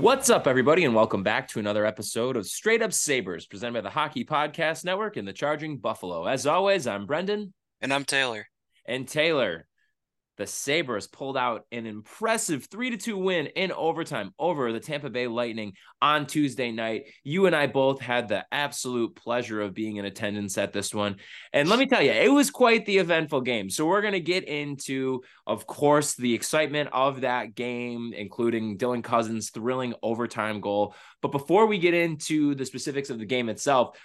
What's up, everybody, and welcome back to another episode of Straight Up Sabres, presented by the Hockey Podcast Network and the Charging Buffalo. As always, I'm Brendan. And I'm Taylor. And Taylor, the Sabres pulled out an impressive 3 to 2 win in overtime over the Tampa Bay Lightning on Tuesday night. You and I both had the absolute pleasure of being in attendance at this one. And let me tell you, it was quite the eventful game. So we're going to get into, of course, the excitement of that game, including Dylan Cozens' thrilling overtime goal. But before we get into the specifics of the game itself,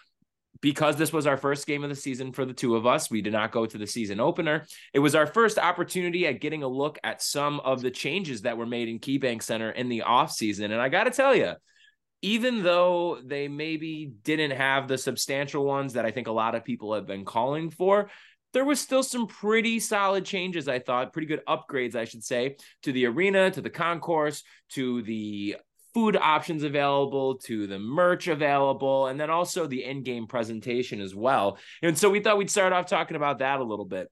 because this was our first game of the season for the two of us, we did not go to the season opener. It was our first opportunity at getting a look at some of the changes that were made in KeyBank Center in the offseason. And I got to tell you, even though they maybe didn't have the substantial ones that I think a lot of people have been calling for, there was still some pretty solid changes, I thought, pretty good upgrades, I should say, to the arena, to the concourse, to the food options available to the merch available and then also the in-game presentation as well. And so we thought we'd start off talking about that a little bit.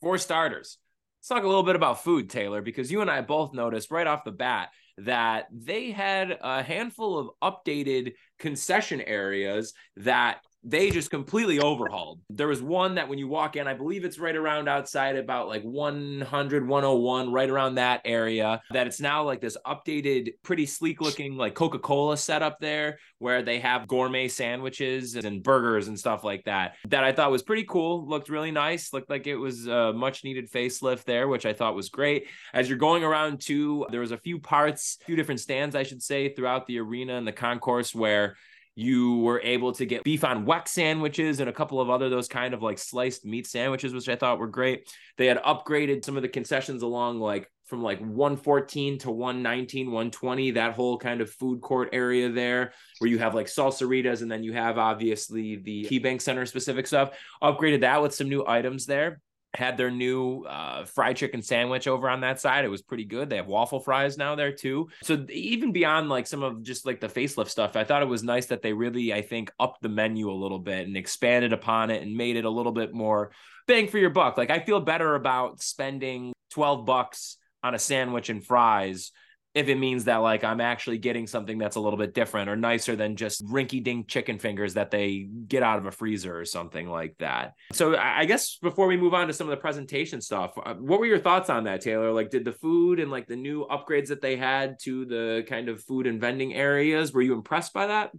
For starters let's talk a little bit about food taylor because you and i both noticed right off the bat that they had a handful of updated concession areas that they just completely overhauled. There was one that when you walk in, I believe it's right around outside about like 100, 101, right around that area, that it's now like this updated, pretty sleek looking like Coca Cola setup there where they have gourmet sandwiches and burgers and stuff like that. That I thought was pretty cool. Looked really nice. Looked like it was a much needed facelift there, which I thought was great. As you're going around too, there was a few parts, a few different stands, I should say, throughout the arena and the concourse where you were able to get beef on weck sandwiches and a couple of other those kind of like sliced meat sandwiches, which I thought were great. They had upgraded some of the concessions along like from like 114 to 119, 120, that whole kind of food court area there where you have like salsaritas and then you have obviously the KeyBank Center specific stuff. Upgraded that with some new items there had their new uh, fried chicken sandwich over on that side. It was pretty good. They have waffle fries now there too. So even beyond like some of just like the facelift stuff, I thought it was nice that they really, I think, upped the menu a little bit and expanded upon it and made it a little bit more bang for your buck. Like I feel better about spending 12 bucks on a sandwich and fries if it means that like I'm actually getting something that's a little bit different or nicer than just rinky dink chicken fingers that they get out of a freezer or something like that. So I guess before we move on to some of the presentation stuff, uh, what were your thoughts on that, Taylor? Like, did the food and like the new upgrades that they had to the kind of food and vending areas, were you impressed by that?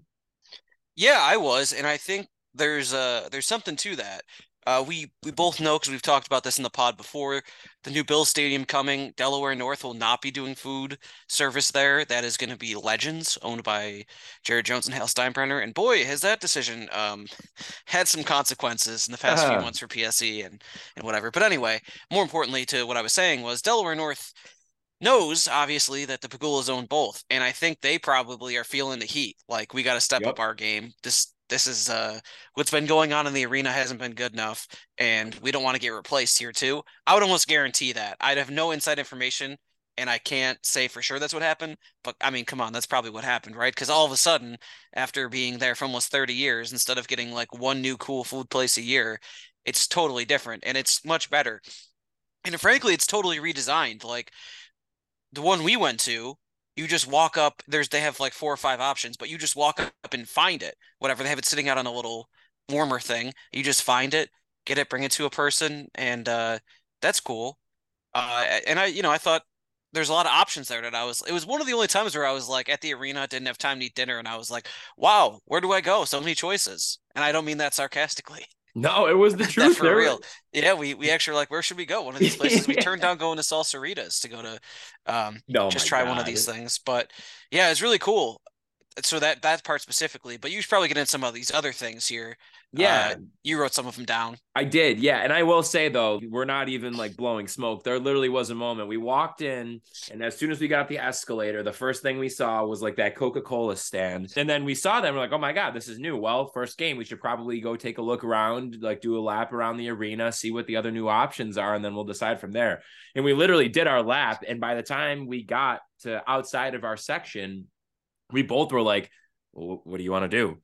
Yeah, I was, and I think there's uh there's something to that. Uh, we we both know because we've talked about this in the pod before. The new Bill Stadium coming, Delaware North will not be doing food service there. That is going to be Legends, owned by Jerry Jones and Hal Steinbrenner. And boy, has that decision um, had some consequences in the past uh-huh. few months for PSE and and whatever. But anyway, more importantly to what I was saying was Delaware North knows obviously that the Pegulas own both, and I think they probably are feeling the heat. Like we got to step yep. up our game. This this is uh what's been going on in the arena hasn't been good enough and we don't want to get replaced here too. I would almost guarantee that. I'd have no inside information and i can't say for sure that's what happened but i mean come on that's probably what happened right? Because all of a sudden after being there for almost 30 years instead of getting like one new cool food place a year it's totally different and it's much better. And frankly it's totally redesigned like the one we went to you just walk up. There's they have like four or five options, but you just walk up and find it. Whatever they have it sitting out on a little warmer thing. You just find it, get it, bring it to a person, and uh, that's cool. Uh, and I, you know, I thought there's a lot of options there that I was. It was one of the only times where I was like at the arena, didn't have time to eat dinner, and I was like, "Wow, where do I go? So many choices." And I don't mean that sarcastically. No, it was the truth. for real. Yeah, we we actually were like, where should we go? One of these places. We turned down going to Salsaritas to go to um no, just try God. one of these things. But yeah, it's really cool. So that that part specifically, but you should probably get into some of these other things here. Yeah, uh, you wrote some of them down. I did. Yeah, and I will say though, we're not even like blowing smoke. There literally was a moment we walked in, and as soon as we got the escalator, the first thing we saw was like that Coca Cola stand, and then we saw them. We're like, oh my god, this is new. Well, first game, we should probably go take a look around, like do a lap around the arena, see what the other new options are, and then we'll decide from there. And we literally did our lap, and by the time we got to outside of our section, we both were like, well, what do you want to do?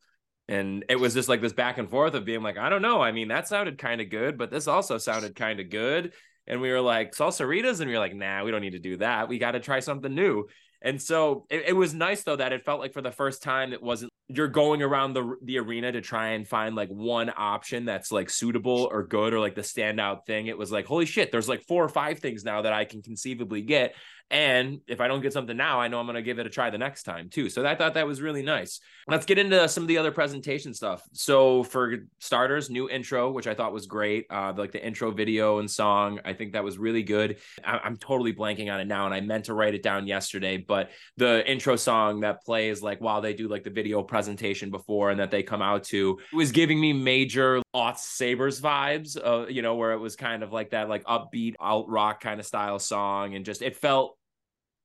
and it was just like this back and forth of being like i don't know. I mean that sounded kind of good but this also sounded kind of good. And we were like salsaritas? And we were like nah we don't need to do that. We got to try something new. And so it, it, was nice though that it felt like for the first time it wasn't you're going around the the arena to try and find like one option that's like suitable or good or like the standout thing. It was like holy shit, there's like four or five things now that I can conceivably get, and if I don't get something now, I know I'm going to give it a try the next time too. So I thought that was really nice. Let's get into some of the other presentation stuff. So for starters, new intro, which I thought was great. Uh, like the intro video and song, I think that was really good. I- I'm totally blanking on it now, and I meant to write it down yesterday. But the intro song that plays like while they do like the video presentation before, and that they come out to, was giving me major aughts sabres vibes. Uh, you know, where it was kind of like that like upbeat alt rock kind of style song, and just it felt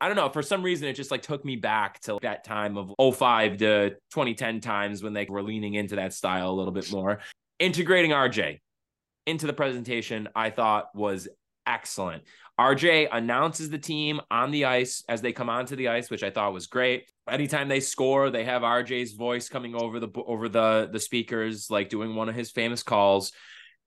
I don't know. For some reason, it just like took me back to that time of 05 to 2010 times when they were leaning into that style a little bit more. Integrating RJ into the presentation, I thought was excellent. RJ announces the team on the ice as they come onto the ice, which I thought was great. Anytime they score, they have RJ's voice coming over the over the the speakers, like doing one of his famous calls.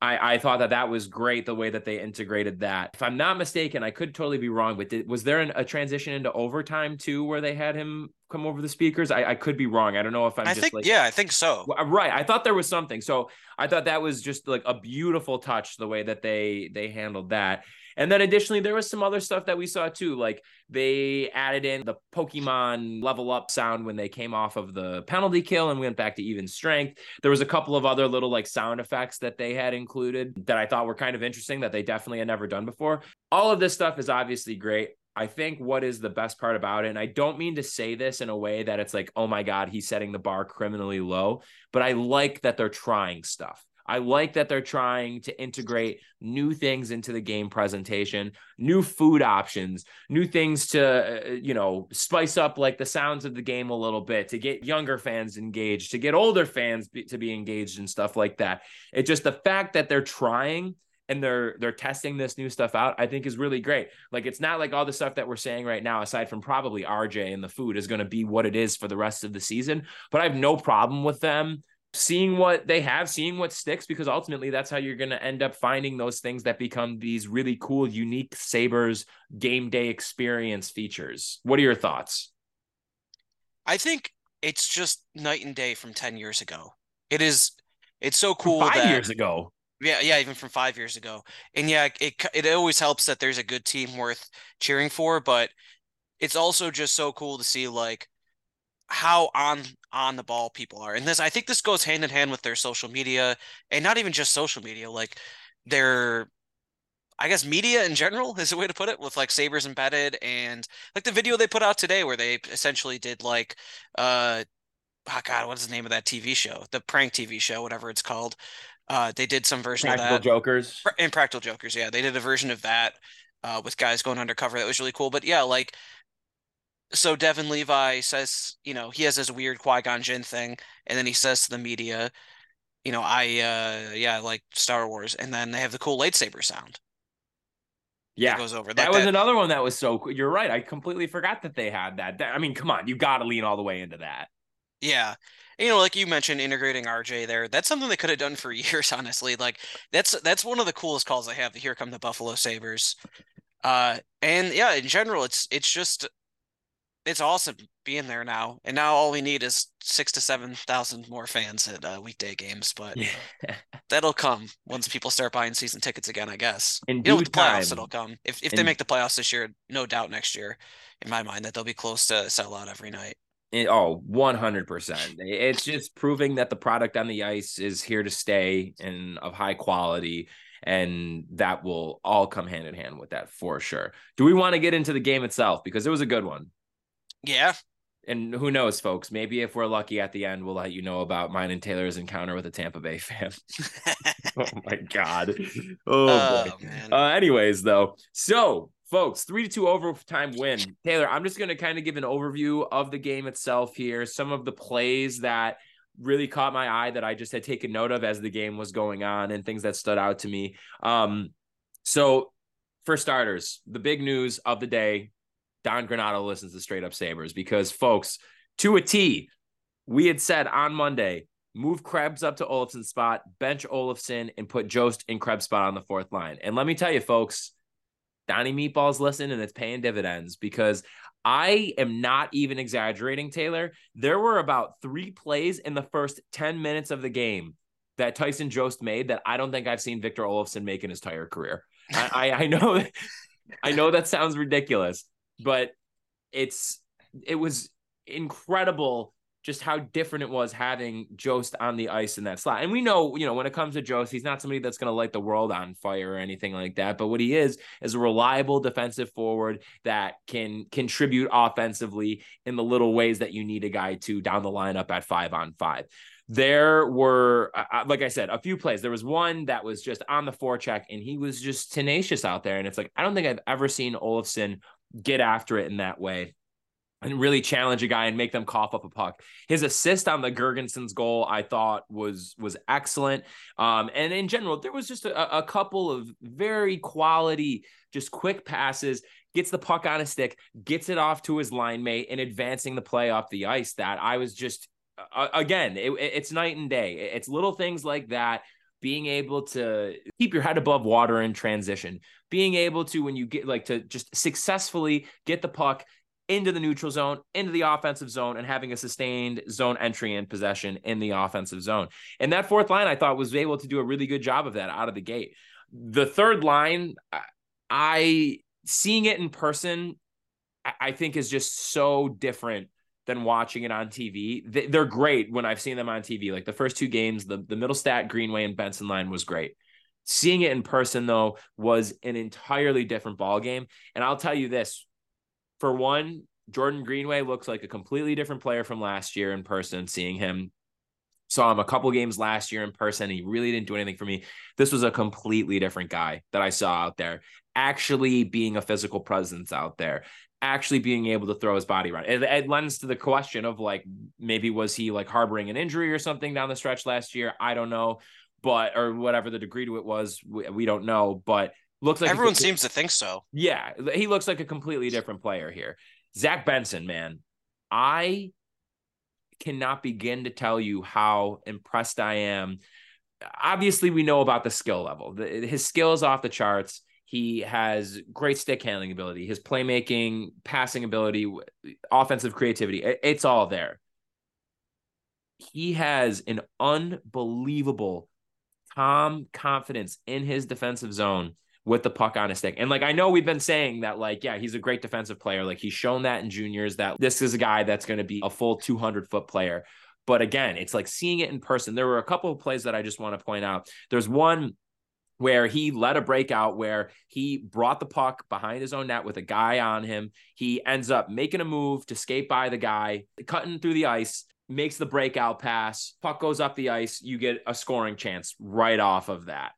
I, I thought that that was great the way that they integrated that. If I'm not mistaken, I could totally be wrong, but did, was there an, a transition into overtime too, where they had him come over the speakers? I, I could be wrong. I don't know if I'm. I just think like, yeah, I think so. Uh, right, I thought there was something. So I thought that was just like a beautiful touch the way that they they handled that. And then additionally, there was some other stuff that we saw too. Like they added in the Pokemon level up sound when they came off of the penalty kill and went back to even strength. There was a couple of other little like sound effects that they had included that I thought were kind of interesting that they definitely had never done before. All of this stuff is obviously great. I think what is the best part about it, and I don't mean to say this in a way that it's like, oh my God, he's setting the bar criminally low, but I like that they're trying stuff. I like that they're trying to integrate new things into the game presentation, new food options, new things to, uh, you know, spice up like the sounds of the game a little bit to get younger fans engaged, to get older fans be, to be engaged and stuff like that. It's just the fact that they're trying and they're they're testing this new stuff out i think is really great like it's not like all the stuff that we're saying right now aside from probably rj and the food is going to be what it is for the rest of the season but i have no problem with them seeing what they have, seeing what sticks, because ultimately that's how you're going to end up finding those things that become these really cool, unique Sabres game day experience features. What are your thoughts? I think it's just night and day from 10 years ago. It is, it's so cool. five that, years ago. Yeah, yeah, even from five years ago. And yeah, it it always helps that there's a good team worth cheering for, but it's also just so cool to see like how on on the ball people are. And this I think this goes hand in hand with their social media and not even just social media, like their I guess media in general is a way to put it with like Sabres embedded and like the video they put out today where they essentially did like uh oh God, what is the name of that TV show? The prank TV show, whatever it's called. Uh they did some version Practical of that. Jokers. Impractical Jokers, yeah. They did a version of that uh with guys going undercover. That was really cool. But yeah, like so Devon Levi says, you know, he has this weird Qui Gon Jinn thing, and then he says to the media, you know, I uh yeah, I like Star Wars, and then they have the cool lightsaber sound. Yeah, goes over. Like that was that. another one that was so. cool. You're right. I completely forgot that they had that. I mean, come on, you got to lean all the way into that. Yeah, you know, like you mentioned, integrating RJ there. That's something they could have done for years. Honestly, like that's that's one of the coolest calls I have. Here come the Buffalo Sabres. Uh, and yeah, in general, it's it's just it's awesome being there now. And now all we need is six to seven thousand more fans at uh, weekday games. But that'll come once people start buying season tickets again, I guess. In you know, with due the playoffs, time. it'll come. If if In- they make the playoffs this year, no doubt next year, in my mind, that they'll be close to sell out every night. It- oh, 100%. It's just proving that the product on the ice is here to stay and of high quality. And that will all come hand in hand with that for sure. Do we want to get into the game itself? Because it was a good one. Yeah, And who knows, folks? Maybe if we're lucky at the end, we'll let you know about mine and Taylor's encounter with a Tampa Bay fan. oh my God. Oh, boy. oh man. Uh, anyways, though, so folks, three to two overtime win. Taylor, I'm just going to kind of give an overview of the game itself here. Some of the plays that really caught my eye that I just had taken note of as the game was going on and things that stood out to me. Um, so for starters, the big news of the day, Don Granato listens to straight up Sabres because folks, to a T, we had said on Monday, move Krebs up to Olofsson's spot, bench Olofsson, and put Jost in Krebs' spot on the fourth line. And let me tell you, folks, Donnie Meatballs listen and it's paying dividends because I am not even exaggerating, Taylor. There were about three plays in the first 10 minutes of the game that Tyson Jost made that I don't think I've seen Victor Olofsson make in his entire career. I, I, I know I know that sounds ridiculous, but it's it was incredible just how different it was having Jost on the ice in that slot. And we know, you know, when it comes to Jost, he's not somebody that's going to light the world on fire or anything like that. But what he is is a reliable defensive forward that can contribute offensively in the little ways that you need a guy to down the lineup at five on five. There were, like I said, a few plays. There was one that was just on the forecheck, and he was just tenacious out there. And it's like I don't think I've ever seen Olofsson get after it in that way and really challenge a guy and make them cough up a puck. His assist on the Girgensons goal, I thought was was excellent. Um, and in general, there was just a, a couple of very quality, just quick passes. Gets the puck on a stick, gets it off to his line mate, and advancing the play off the ice. That I was just uh, again, it, it's night and day. It's little things like that being able to keep your head above water in transition, being able to, when you get like to just successfully get the puck into the neutral zone, into the offensive zone, and having a sustained zone entry and possession in the offensive zone. And that fourth line, I thought, was able to do a really good job of that out of the gate. The third line, I seeing it in person, I think is just so different than watching it on TV. They're great when I've seen them on TV. Like the first two games, the, the Mittelstadt, Greenway, and Benson line was great. Seeing it in person, though, was an entirely different ball game. And I'll tell you this for one, Jordan Greenway looks like a completely different player from last year in person. Seeing him, saw him a couple games last year in person. He really didn't do anything for me. This was a completely different guy that I saw out there, actually being a physical presence out there, actually being able to throw his body around. It, it lends to the question of like maybe was he like harboring an injury or something down the stretch last year? I don't know, but or whatever the degree to it was, we, we don't know. But looks like Everyone seems to think so. yeah, he looks like a completely different player here. Zach Benson, man, I cannot begin to tell you how impressed I am. Obviously, we know about the skill level. The- his skill is off the charts. He has great stick handling ability, his playmaking, passing ability, offensive creativity. It's all there. He has an unbelievable calm confidence in his defensive zone with the puck on his stick. And like I know we've been saying that like yeah, he's a great defensive player. Like he's shown that in juniors that this is a guy that's going to be a full 200 foot player. But again, it's like seeing it in person. There were a couple of plays that I just want to point out. There's one where he led a breakout where he brought the puck behind his own net with a guy on him. He ends up making a move to skate by the guy, cutting through the ice, makes the breakout pass, puck goes up the ice, you get a scoring chance right off of that.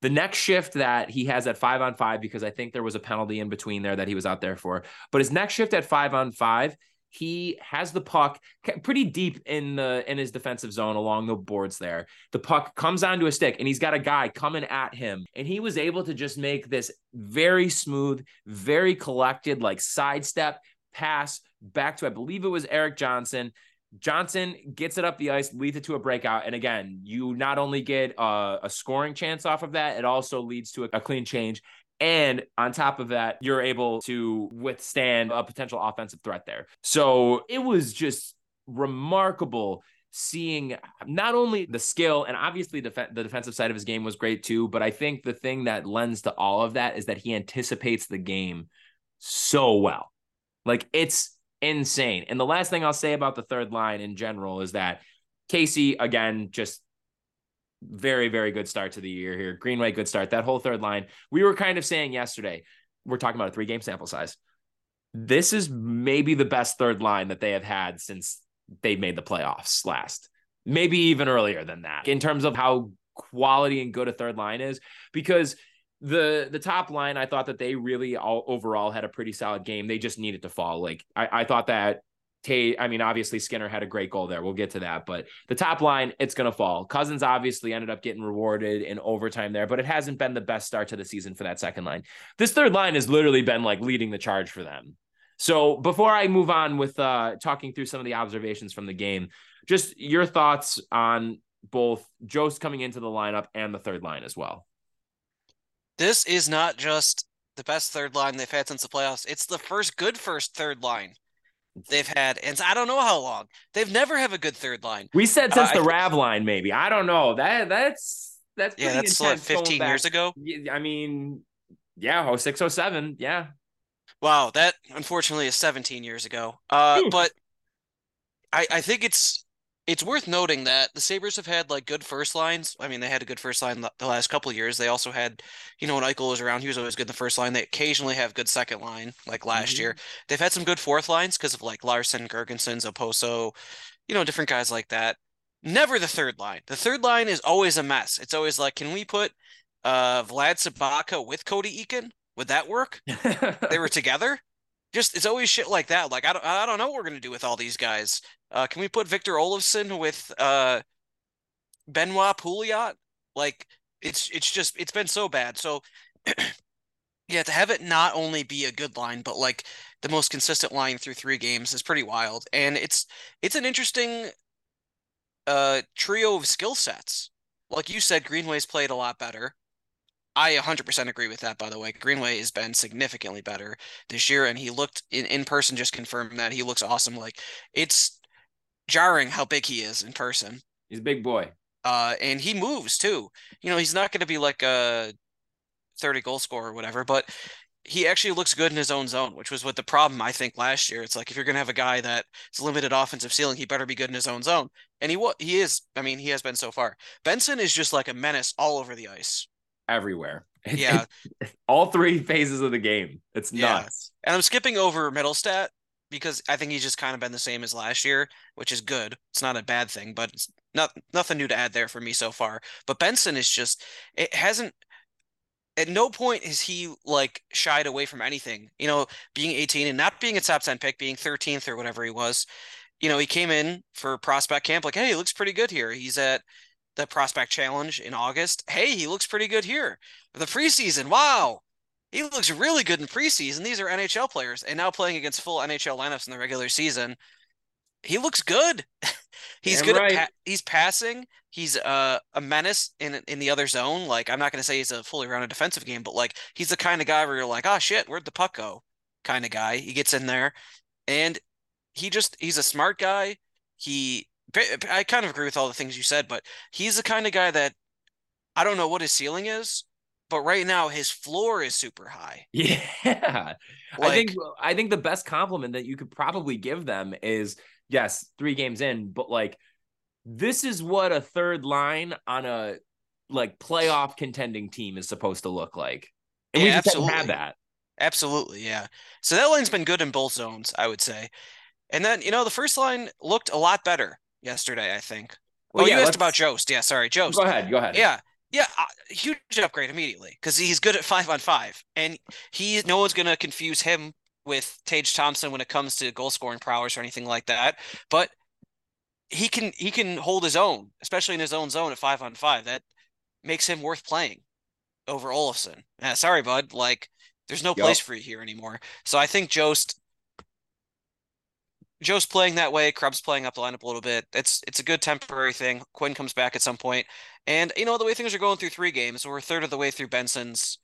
The next shift that he has at five on five, because I think there was a penalty in between there that he was out there for, but his next shift at five on five, he has the puck pretty deep in the in his defensive zone along the boards there. The puck comes onto a stick and he's got a guy coming at him and he was able to just make this very smooth, very collected like sidestep pass back to I believe it was Erik Johnson. Johnson gets it up the ice, leads it to a breakout. And again, you not only get a, a scoring chance off of that, it also leads to a, a clean change And on top of that, you're able to withstand a potential offensive threat there. So it was just remarkable seeing not only the skill and obviously def- the defensive side of his game was great too, but I think the thing that lends to all of that is that he anticipates the game so well. Like it's insane. And the last thing I'll say about the third line in general is that Casey, again, just very, very good start to the year here. Greenway, good start. That whole third line, we were kind of saying yesterday, we're talking about a three game sample size. This is maybe the best third line that they have had since they made the playoffs last. Maybe even earlier than that in terms of how quality and good a third line is because the the top line I thought that they really all overall had a pretty solid game. They just needed to fall. Like I, I thought that Tate, I mean, obviously Skinner had a great goal there. We'll get to that, but the top line, it's going to fall. Cozens obviously ended up getting rewarded in overtime there, but it hasn't been the best start to the season for that second line. This third line has literally been like leading the charge for them. So before I move on with uh, talking through some of the observations from the game, just your thoughts on both Jost coming into the lineup and the third line as well. This is not just the best third line they've had since the playoffs. It's the first good first third line they've had, and I don't know how long. They've never have a good third line. We said since uh, the I, Rav line, maybe. I don't know. That that's that's yeah, that's like 15 years ago. I mean, yeah, oh six oh seven, yeah. Wow, that unfortunately is 17 years ago. Uh, but I I think it's it's worth noting that the Sabres have had like good first lines. I mean, they had a good first line the last couple years. They also had, you know, when Eichel was around, he was always good in the first line. They occasionally have good second line, like last mm-hmm. year. They've had some good fourth lines because of like Larsson, Girgensons, Okposo, you know, different guys like that. Never the third line. The third line is always a mess. It's always like, can we put uh Vlad Sobotka with Cody Eakin? Would that work? they were together just it's always shit like that. Like I don't I don't know what we're gonna do with all these guys. Uh, can we put Victor Olofsson with uh, Benoit Pouliot? Like it's it's just it's been so bad. So yeah, to have it not only be a good line, but like the most consistent line through three games is pretty wild. And it's it's an interesting uh trio of skill sets. Like you said, Greenway's played a lot better. I 100% agree with that, by the way. Greenway has been significantly better this year, and he looked in, in person, just confirmed that. He looks awesome. Like, it's jarring how big he is in person. He's a big boy. Uh, and he moves too. You know, he's not going to be like a 30 goal scorer or whatever, but he actually looks good in his own zone, which was what the problem I think last year. It's like if you're going to have a guy that's limited offensive ceiling, he better be good in his own zone, and he he is. I mean, he has been so far. Benson is just like a menace all over the ice everywhere. Yeah. all three phases of the game. It's nuts. Yeah. And I'm skipping over Mittelstadt because I think he's just kind of been the same as last year, which is good. It's not a bad thing, but it's not nothing new to add there for me so far. But Benson is just it hasn't at no point has he like shied away from anything. You know, being 18 and not being a top 10 pick, being 13th or whatever he was. You know, he came in for prospect camp like, hey, he looks pretty good here. He's at the prospect challenge in August. Hey, he looks pretty good here. The preseason, wow, he looks really good in preseason. These are NHL players, and now playing against full NHL lineups in the regular season, he looks good. he's good. Right. Pa- he's passing. He's uh, a menace in in the other zone. Like I'm not going to say he's a fully rounded defensive game, but like he's the kind of guy where you're like, oh shit, where'd the puck go? Kind of guy. He gets in there, and he just he's a smart guy. He I kind of agree with all the things you said, but he's the kind of guy that I don't know what his ceiling is, but right now his floor is super high. Yeah. Like, I think I think the best compliment that you could probably give them is yes, 3 games in, but like this is what a third line on a like playoff contending team is supposed to look like. And yeah, we just absolutely. have that. Absolutely, yeah. So that line's been good in both zones, I would say. And then, you know, the first line looked a lot better yesterday, I think. Well, oh, yeah, you asked about Jost. Yeah, sorry, Jost. Go ahead. Go ahead. Yeah. Yeah, uh, huge upgrade immediately because he's good at five on five, and he no one's gonna confuse him with Tage Thompson when it comes to goal scoring prowess or anything like that. But he can he can hold his own, especially in his own zone at five on five. That makes him worth playing over Olofsson. Yeah, sorry, bud. Like, there's no yep. place for you here anymore. So I think Jost Jost playing that way. Krebs playing up the lineup a little bit. It's it's a good temporary thing. Quinn comes back at some point, and you know the way things are going through three games, we're a third of the way through Benson's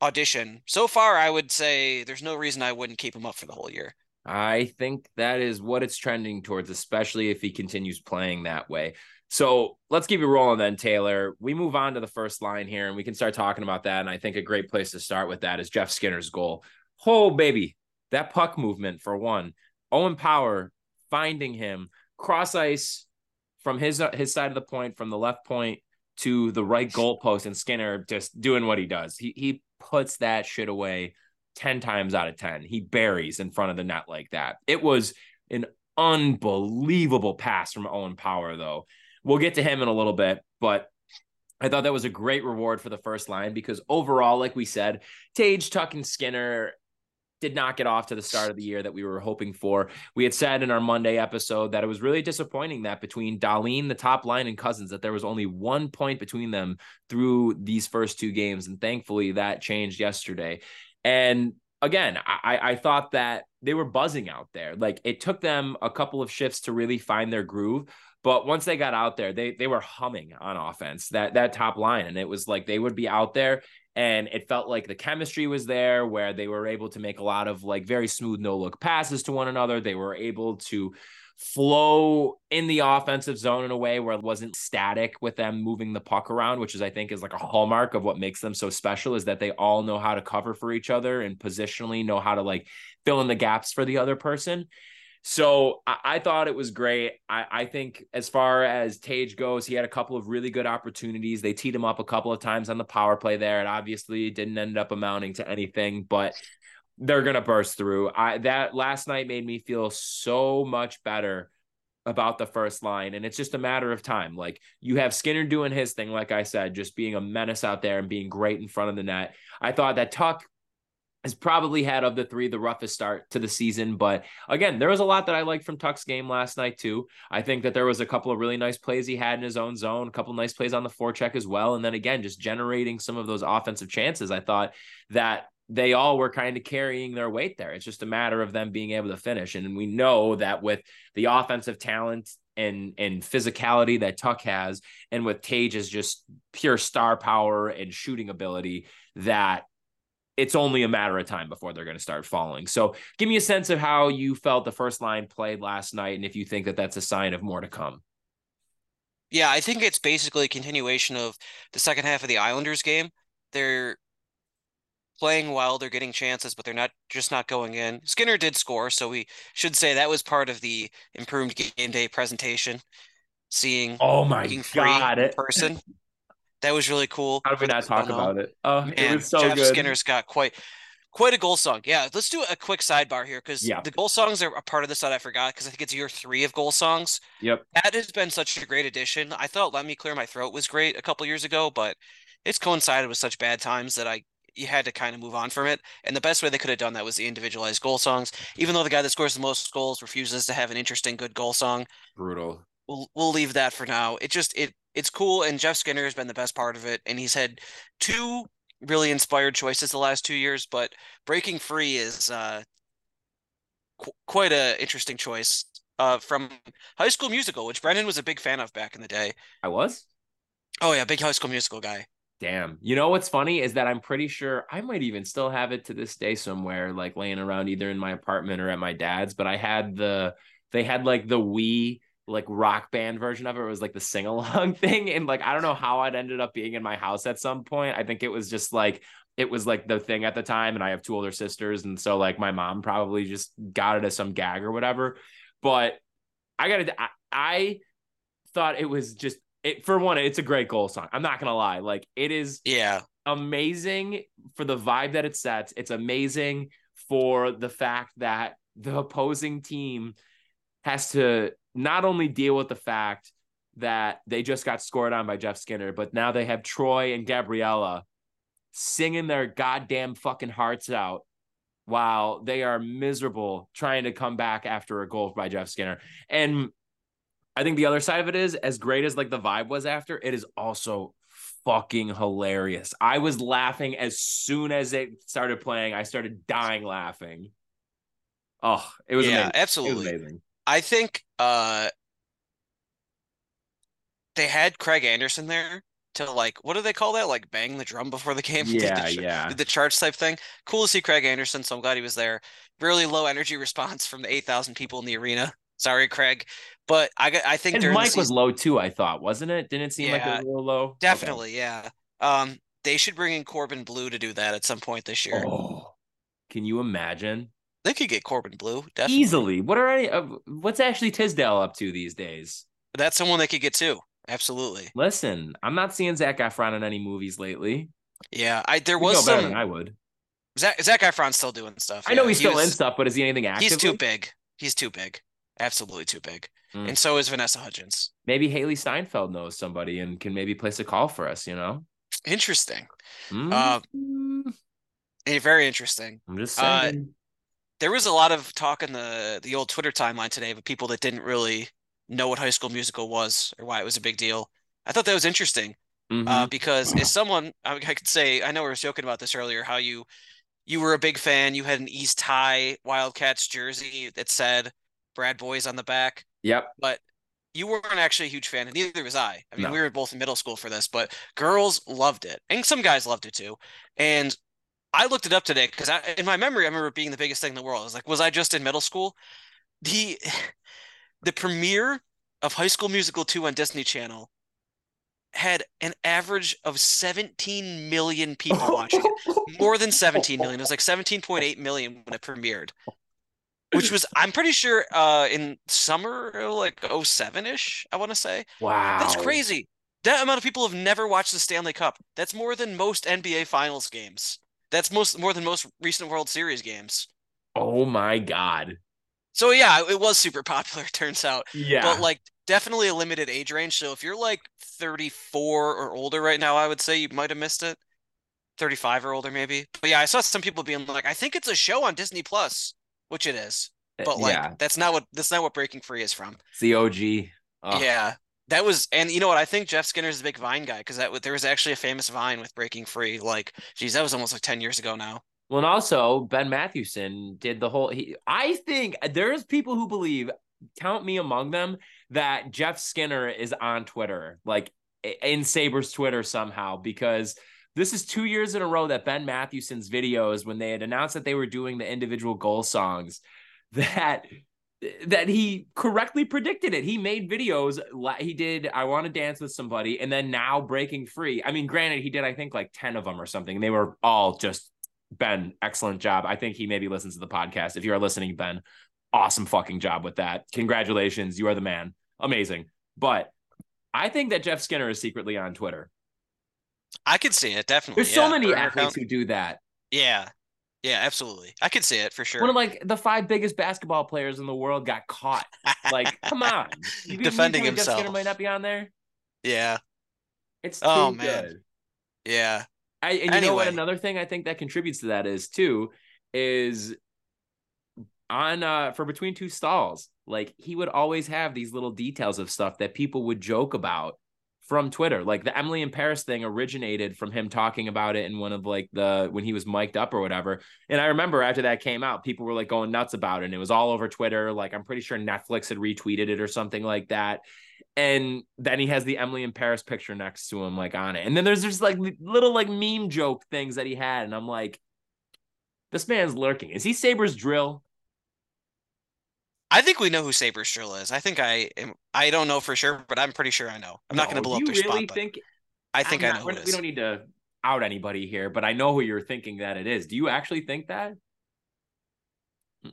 audition. So far, I would say there's no reason I wouldn't keep him up for the whole year. I think that is what it's trending towards, especially if he continues playing that way. So let's keep it rolling then, Taylor. We move on to the first line here and we can start talking about that. And I think a great place to start with that is Jeff Skinner's goal. Oh, baby, that puck movement for one. Owen Power finding him cross ice from his his side of the point, from the left point to the right goalpost, and Skinner just doing what he does. He he puts that shit away 10 times out of 10. He buries in front of the net like that. It was an unbelievable pass from Owen Power, though. We'll get to him in a little bit, but I thought that was a great reward for the first line because overall, like we said, Tage, Tuch, and Skinner did not get off to the start of the year that we were hoping for. We had said in our Monday episode that it was really disappointing that between Dahlin, the top line, and Cozens, that there was only one point between them through these first two games. And thankfully that changed yesterday. And again, I, I thought that they were buzzing out there. Like it took them a couple of shifts to really find their groove. But once they got out there, they they were humming on offense that that top line, and it was like they would be out there and it felt like the chemistry was there where they were able to make a lot of like very smooth no look passes to one another. They were able to flow in the offensive zone in a way where it wasn't static with them moving the puck around which is i think is like a hallmark of what makes them so special is that they all know how to cover for each other and positionally know how to like fill in the gaps for the other person so I, I, thought it was great. I, I think as far as Tage goes, he had a couple of really good opportunities. They teed him up a couple of times on the power play there. It obviously didn't end up amounting to anything, but they're gonna burst through. I that last night made me feel so much better about the first line. And it's just a matter of time. Like you have Skinner doing his thing, like I said, just being a menace out there and being great in front of the net. I thought that Tuch has probably had of the three the roughest start to the season. But again, there was a lot that I liked from Tuch's game last night too. I think that there was a couple of really nice plays he had in his own zone, a couple nice plays on the forecheck as well. And then again, just generating some of those offensive chances. I thought that they all were kind of carrying their weight there. It's just a matter of them being able to finish. And we know that with the offensive talent and and physicality that Tuch has, and with Tage's just pure star power and shooting ability, that it's only a matter of time before they're going to start falling. So, give me a sense of how you felt the first line played last night, and if you think that that's a sign of more to come. Yeah, I think it's basically a continuation of the second half of the Islanders game. They're playing well, they're getting chances, but they're not just not going in. Skinner did score, so we should say that was part of the improved game day presentation. Seeing oh my god in person. That was really cool. How did we not talk about it? Oh, Man, it was so Jeff good. Skinner's got quite quite a goal song. Yeah, let's do a quick sidebar here because yeah. the goal songs are a part of this that I forgot because I think it's year three of goal songs. Yep, that has been such a great addition. I thought "Let Me Clear My Throat" was great a couple years ago, but it's coincided with such bad times that I you had to kind of move on from it. And the best way they could have done that was the individualized goal songs. Even though the guy that scores the most goals refuses to have an interesting good goal song, brutal. We'll we'll leave that for now. It just it it's cool, and Jeff Skinner has been the best part of it, and he's had two really inspired choices the last two years. But breaking free is uh, qu- quite a interesting choice uh, from High School Musical, which Brendan was a big fan of back in the day. I was. Oh yeah, big High School Musical guy. Damn. You know what's funny is that I'm pretty sure I might even still have it to this day somewhere, like laying around either in my apartment or at my dad's. But I had the they had like the Wii like rock band version of it. It was like the sing along thing. And like, I don't know how it ended up being in my house at some point. I think it was just like, it was like the thing at the time. And I have two older sisters. And so like my mom probably just got it as some gag or whatever. But I got to, I, I thought it was just, it for one, it's a great goal song. I'm not going to lie. Like it is. Yeah. Amazing for the vibe that it sets. It's amazing for the fact that the opposing team has to not only deal with the fact that they just got scored on by Jeff Skinner, but now they have Troy and Gabriella singing their goddamn fucking hearts out while they are miserable trying to come back after a goal by Jeff Skinner. And I think the other side of it is as great as like the vibe was after, it is also fucking hilarious. I was laughing as soon as it started playing. I started dying laughing. Oh, it was yeah, amazing. absolutely. Was amazing. I think uh, they had Craig Anderson there to like what do they call that? Like bang the drum before the game. Yeah, the, yeah. did the charts type thing. Cool to see Craig Anderson, so I'm glad he was there. Really low energy response from the eight thousand people in the arena. Sorry, Craig, but I I think during the mic was low too, I thought, wasn't it? Didn't it seem like it was a little low? Okay. definitely yeah. Um, they should bring in Corbin Bleu to do that at some point this year. Oh, can you imagine? They could get Corbin Bleu definitely. Easily. What are any? Uh, what's Ashley Tisdale up to these days? That's someone they could get too. Absolutely. Listen, I'm not seeing Zac Efron in any movies lately. Yeah, I there was some than I would. Zac, Zac Efron's still doing stuff. I know he's He still was- in stuff, but is he anything active? He's too big. He's too big. Absolutely too big. Mm. And so is Vanessa Hudgens. Maybe Hailee Steinfeld knows somebody and can maybe place a call for us. You know. Interesting. Mm. Uh, Eh, very interesting. I'm just uh, saying. There was a lot of talk in the the old Twitter timeline today of people that didn't really know what High School Musical was or why it was a big deal. I thought that was interesting Mhm. uh, because as someone I, I could say I know we were joking about this earlier how you you were a big fan. You had an East High Wildcats jersey that said Brad Boys on the back. yep. but you weren't actually a huge fan, and neither was I. I mean, No. we were both in middle school for this, but girls loved it, and some guys loved it too. And I looked it up today because I, in my memory, I remember it being the biggest thing in the world. I was like, was I just in middle school? The the premiere of High School Musical 2 on Disney Channel had an average of 17 million people watching it. More than 17 million. It was like 17.8 million when it premiered which was I'm pretty sure uh in summer like 07-ish, I want to say. Wow. That's crazy. That amount of people have never watched the Stanley Cup. That's more than most NBA finals games. That's most more than most recent World Series games. Oh my god. So yeah, it was super popular, it turns out. Yeah. But like definitely a limited age range. So if you're like 34 or older right now, I would say you might have missed it. 35 or older maybe. But yeah, I saw some people being like, I think it's a show on Disney Plus, which it is. Eh, but like yeah, that's not what that's not what Breaking Free is from. it's the OG. Oh, Yeah. That was, and you know what? I think Jeff Skinner's a big Vine guy because that there was actually a famous Vine with Breaking Free. Like, geez, that was almost like ten years ago now. Well, and also Ben Matthewson did the whole. He, I think there's people who believe, count me among them, that Jeff Skinner is on Twitter, like in Sabres Twitter somehow, because this is two years in a row that Ben Matthewson's videos, when they had announced that they were doing the individual goal songs, that that he correctly predicted it. He made videos. He did I want to dance with somebody and then now breaking free. I mean, granted he did I think like 10 of them or something. And they were all just Ben, excellent job. I think he maybe listens to the podcast. If you are listening, Ben, awesome fucking job with that. Congratulations. You are the man. Amazing. But I think that Jeff Skinner is secretly on Twitter. I could see it definitely. There's so many athletes who do that. Yeah, yeah, absolutely. I could see it for sure. One of like the five biggest basketball players in the world got caught. Like, come on. You you defending Jeff himself. Skinner might not be on there. Yeah, It's Oh, man. good. yeah. I, and you know what? Another thing I think that contributes to that is too is on uh for between two stalls. Like he would always have these little details of stuff that people would joke about from Twitter. Like the Emily in Paris thing originated from him talking about it in one of like the when he was mic'd up or whatever. And I remember after that came out, people were like going nuts about it. And it was all over Twitter. Like I'm pretty sure Netflix had retweeted it or something like that. And then he has the Emily in Paris picture next to him, like on it. And then there's just like little like meme joke things that he had. And I'm like, this man's lurking. Is he Sabres drill? I think we know who Saber Strill is. I think I am. I don't know for sure, but I'm pretty sure I know. I'm not going to No, blow up their really spot, think I think I'm I not- know we're- We don't need to out anybody here, but I know who you're thinking that it is. Do you actually think that?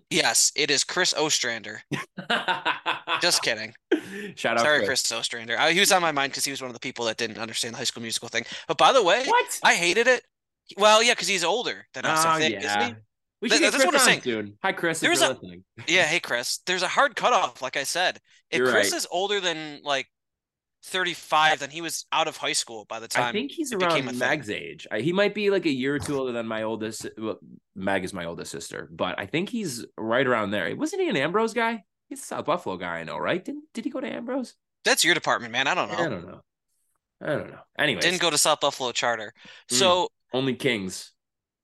Yes, it is Chris Ostrander. Just kidding. Shout out, Sorry, Chris. Chris Ostrander. I, he was on my mind because he was one of the people that didn't understand the High School Musical thing. But by the way, What? I hated it. Well, yeah, because he's older than us. I Oh, think, isn't he? We That- should get that's Chris what I'm saying. soon. Hi, Chris. There if was you're a- listening. Yeah, hey Chris. There's a hard cutoff, like I said. If You're Chris right. is older than like 35, then he was out of high school by the time I think he's it became around a thing. Age. I, he might be like a year or two older than my oldest. Well, Meg is my oldest sister, but I think he's right around there. Wasn't he an Ambrose guy? He's a South Buffalo guy, I know, right? Didn't did he go to Ambrose? That's your department, man. I don't know. I don't know. I don't know. Anyway, Didn't go to South Buffalo Charter. Mm. So only Kings.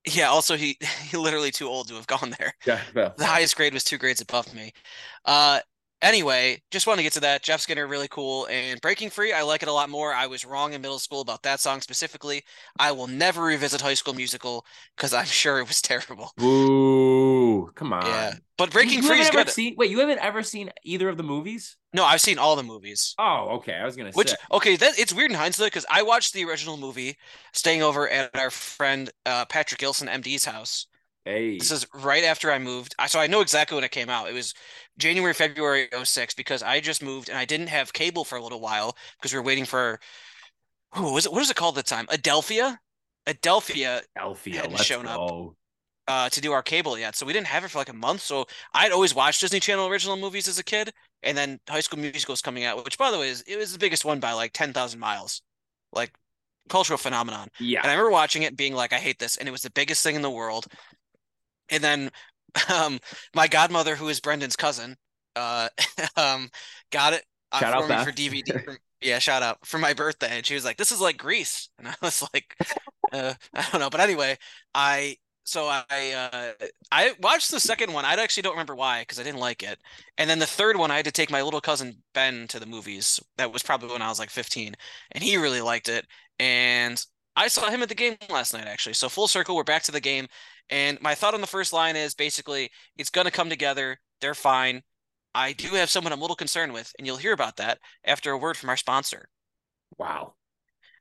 Yeah, also he he literally too old to have gone there. Yeah, well, The highest grade was two grades above me. Uh Anyway, just want to get to that. Jeff Skinner, really cool. And Breaking Free, I like it a lot more. I was wrong in middle school about that song specifically. I will never revisit High School Musical because I'm sure it was terrible. Ooh, Come on. Yeah, but Breaking You Free is good. Seen, wait, you haven't ever seen either of the movies? No, I've seen all the movies. Oh, okay. I was gonna Which say. okay, that it's weird in hindsight because I watched the original movie, staying over at our friend uh, Patrick Gilson MD's house. Hey, This is right after I moved. I so I know exactly when it came out. It was January, February 06 because I just moved and I didn't have cable for a little while because we were waiting for who was it? What is it called at the time? Adelphia? Adelphia Alfia. hadn't shown up. uh to do our cable yet. So we didn't have it for like a month. So I'd always watched Disney Channel original movies as a kid, and then High School Musical was coming out, which by the way is it was the biggest one by like ten thousand miles, like cultural phenomenon. Yeah. And I remember watching it being like, I hate this, and it was the biggest thing in the world. And then, um, my godmother, who is Brendan's cousin, uh, um, got it uh, Shout out for me Beth. for DVD. for- yeah, shout out for my birthday, and she was like, "This is like Grease," and I was like, uh, "I don't know," but anyway, I so I uh, I watched the second one. I actually don't remember why because I didn't like it. And then the third one, I had to take my little cousin Ben to the movies. That was probably when I was like 15, and he really liked it. And I saw him at the game last night, actually. So full circle, we're back to the game. And my thought on the first line is basically it's gonna come together. They're fine. I do have someone I'm a little concerned with, and you'll hear about that after a word from our sponsor. Wow.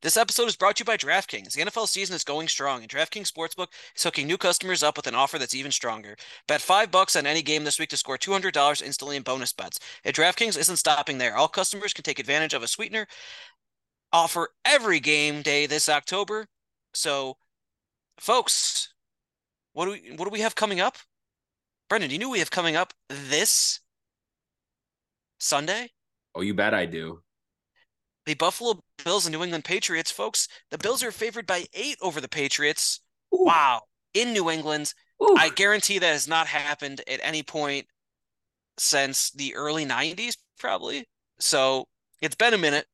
This episode is brought to you by DraftKings. The NFL season is going strong, and DraftKings Sportsbook is hooking new customers up with an offer that's even stronger. Bet five bucks on any game this week to score $200 instantly in bonus bets. And DraftKings isn't stopping there. All customers can take advantage of a sweetener offer every game day this October. So, folks, what do we what do we have coming up? Brendan, do you knew we have coming up this Sunday? Oh, you bet I do. The Buffalo Bills and New England Patriots, folks. The Bills are favored by eight over the Patriots. Ooh. Wow. In New England. Ooh. I guarantee that has not happened at any point since the early 90s, probably. So it's been a minute.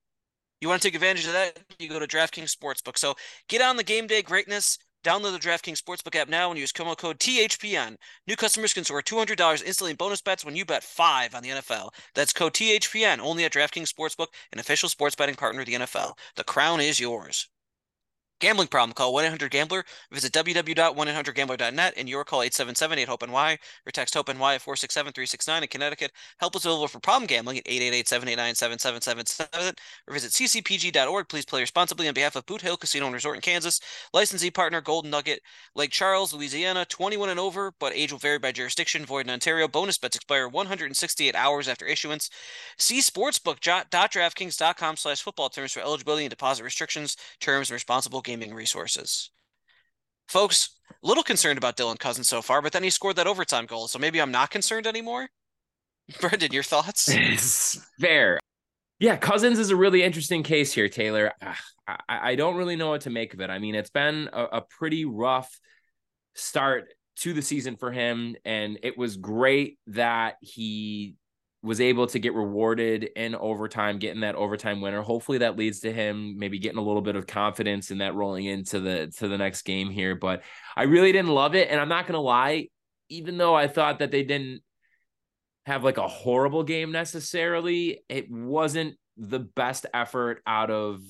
You want to take advantage of that? You go to DraftKings Sportsbook. So get on the game day greatness. Download the DraftKings Sportsbook app now and use promo code THPN. New customers can score $200 instantly in bonus bets when you bet five on the NFL. That's code THPN only at DraftKings Sportsbook, an official sports betting partner of the NFL. The crown is yours. Gambling problem? Call 1-800-GAMBLER. Visit www.1800gambler.net and your call 877-8-HOPE-NY or text HOPE-NY at 467-369 in Connecticut. Help is available for problem gambling at 888-789-7777 or visit ccpg.org. Please play responsibly on behalf of Boot Hill Casino and Resort in Kansas. Licensee partner Golden Nugget, Lake Charles, Louisiana, 21 and over, but age will vary by jurisdiction. Void in Ontario. Bonus bets expire 168 hours after issuance. See sportsbook.draftkings.com slash football terms for eligibility and deposit restrictions, terms, and responsible gaming resources. Folks, a little concerned about Dylan Cozens so far, but then he scored that overtime goal, so maybe I'm not concerned anymore. Brendan, your thoughts? It's fair. Yeah, Cozens is a really interesting case here, Taylor. I, I don't really know what to make of it. I mean, it's been a, a pretty rough start to the season for him, and it was great that he was able to get rewarded in overtime, getting that overtime winner. Hopefully that leads to him maybe getting a little bit of confidence in that rolling into the to the next game here. But I really didn't love it. And I'm not gonna lie, even though I thought that they didn't have like a horrible game necessarily, it wasn't the best effort out of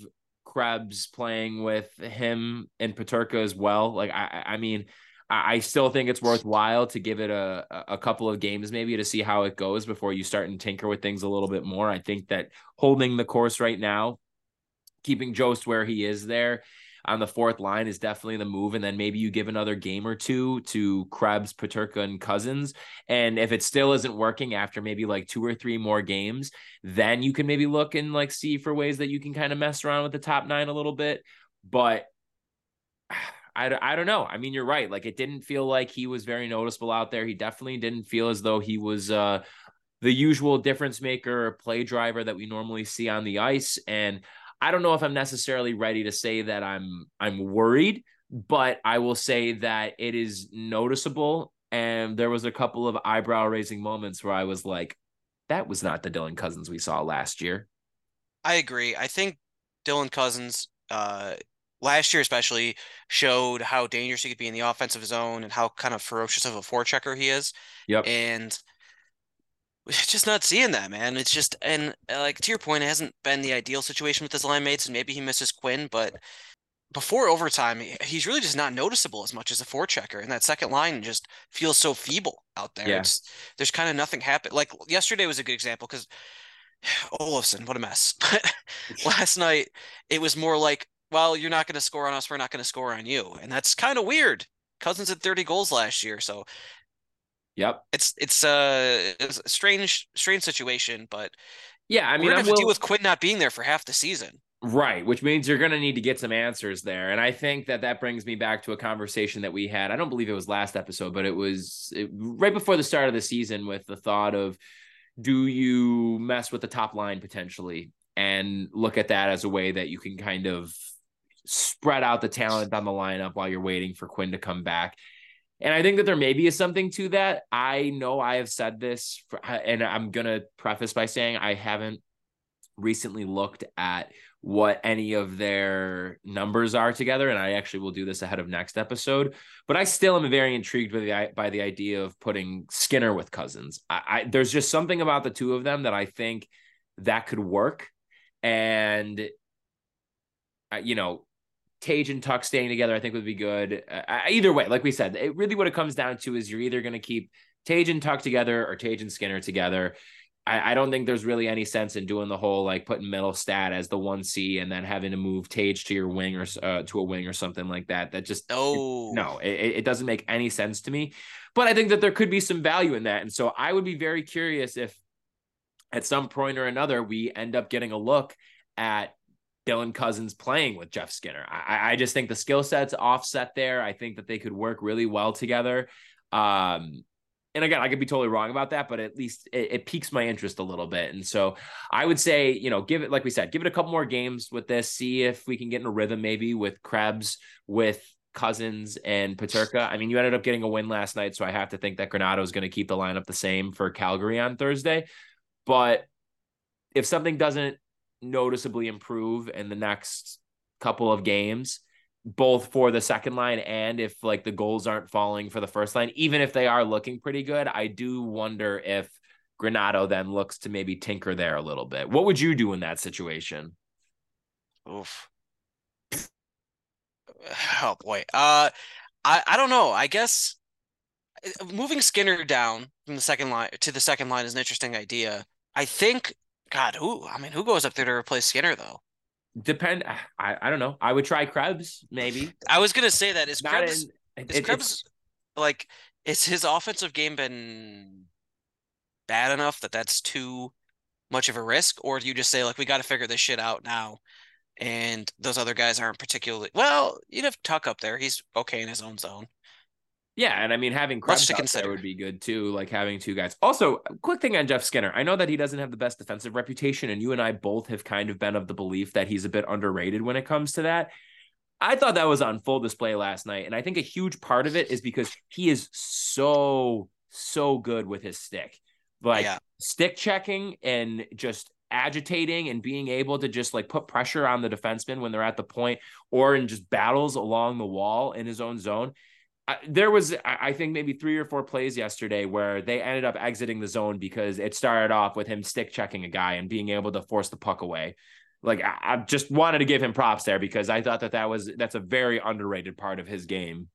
Krebs playing with him and Peterka as well. Like I I mean I still think it's worthwhile to give it a a couple of games maybe to see how it goes before you start and tinker with things a little bit more. I think that holding the course right now, keeping Jost where he is there on the fourth line is definitely the move. And then maybe you give another game or two to Krebs, Peterka, and Cozens. And if it still isn't working after maybe like two or three more games, then you can maybe look and like see for ways that you can kind of mess around with the top nine a little bit. But I, I don't know. I mean, you're right. Like, it didn't feel like he was very noticeable out there. He definitely didn't feel as though he was uh, the usual difference maker, play driver that we normally see on the ice. And I don't know if I'm necessarily ready to say that I'm I'm worried, but I will say that it is noticeable. And there was a couple of eyebrow raising moments where I was like, that was not the Dylan Cozens we saw last year. I agree. I think Dylan Cozens, uh, last year especially, showed how dangerous he could be in the offensive zone and how kind of ferocious of a forechecker he is. Yep. And just not seeing that, man. It's just and uh, like to your point, it hasn't been the ideal situation with his line mates, and maybe he misses Quinn, but before overtime, he's really just not noticeable as much as a forechecker, and that second line just feels so feeble out there. Yeah. It's there's kind of nothing happen. Like yesterday was a good example because Olofsson, what a mess. But last night it was more like, well, you're not going to score on us, we're not going to score on you, and that's kind of weird. Cozens had 30 goals last year, so Yep. It's it's, uh, it's a strange strange situation, but yeah, I mean, we're have to deal with Quinn not being there for half the season. Right, which means you're going to need to get some answers there. And I think that that brings me back to a conversation that we had. I don't believe it was last episode, but it was it, right before the start of the season with the thought of do you mess with the top line potentially and look at that as a way that you can kind of spread out the talent on the lineup while you're waiting for Quinn to come back. And I think that there maybe is something to that. I know I have said this, for, and I'm going to preface by saying I haven't recently looked at what any of their numbers are together and i actually will do this ahead of next episode but i still am very intrigued by the by the idea of putting skinner with Cozens I, I there's just something about the two of them that i think that could work and uh, you know Tage and Tuch staying together, I think would be good. Uh, either way, like we said, it really what it comes down to is you're either going to keep Tage and Tuch together or Tage and Skinner together. I, I, don't think there's really any sense in doing the whole like putting Mittelstadt as the one C and then having to move Tage to your wing or uh, to a wing or something like that. That just oh no, it, it doesn't make any sense to me. But I think that there could be some value in that, and so I would be very curious if at some point or another we end up getting a look at Dylan Cozens playing with Jeff Skinner. I, I just think the skill sets offset there. I think that they could work really well together. Um, and again, I could be totally wrong about that, but at least it, it, piques my interest a little bit. And so I would say, you know, give it, like we said, give it a couple more games with this, see if we can get in a rhythm maybe with Krebs, with Cozens and Peterka. I mean, you ended up getting a win last night, so I have to think that Granato is going to keep the lineup the same for Calgary on Thursday. But if something doesn't noticeably improve in the next couple of games, both for the second line and if like the goals aren't falling for the first line, even if they are looking pretty good, I do wonder if Granato then looks to maybe tinker there a little bit. What would you do in that situation? Oof. Oh boy. Uh I I don't know. I guess uh, moving Skinner down from the second line to the second line is an interesting idea. I think God, who I mean, who goes up there to replace Skinner though? Depend. I, I don't know. I would try Krebs maybe. I was gonna say that is Not Krebs. In, is it, Krebs like? Is his offensive game been bad enough that that's too much of a risk, or do you just say like we got to figure this shit out now? And those other guys aren't particularly well. You'd have Tuch up there. He's okay in his own zone. Yeah, and I mean having Krebs to consider would be good too, like having two guys. Also, quick thing on Jeff Skinner. I know that he doesn't have the best defensive reputation, and you and I both have kind of been of the belief that he's a bit underrated when it comes to that. I thought that was on full display last night, and I think a huge part of it is because he is so so good with his stick, like yeah. stick checking and just agitating and being able to just like put pressure on the defenseman when they're at the point or in just battles along the wall in his own zone there was I think maybe three or four plays yesterday where they ended up exiting the zone because it started off with him stick checking a guy and being able to force the puck away. Like I, I just wanted to give him props there because I thought that that was that's a very underrated part of his game.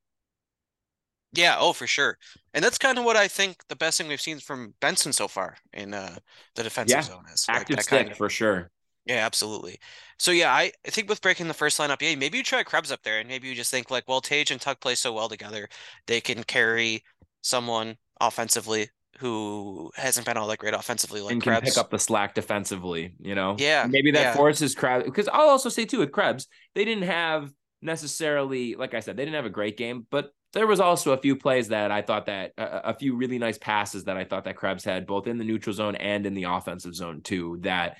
Yeah, oh for sure, and that's kind of what I think the best thing we've seen from Benson so far in uh, the defensive yeah, zone is active like stick kind of, for sure. Yeah, absolutely. So yeah, I, I think with breaking the first lineup, yeah, maybe you try Krebs up there, and maybe you just think like, well, Tage and Tuch play so well together, they can carry someone offensively who hasn't been all that great offensively, like and can Krebs. pick up the slack defensively. You know, yeah, maybe that yeah. forces Krebs. Because I'll also say too with Krebs, they didn't have necessarily, like I said, they didn't have a great game, but there was also a few plays that I thought that a, a few really nice passes that I thought that Krebs had both in the neutral zone and in the offensive zone too. That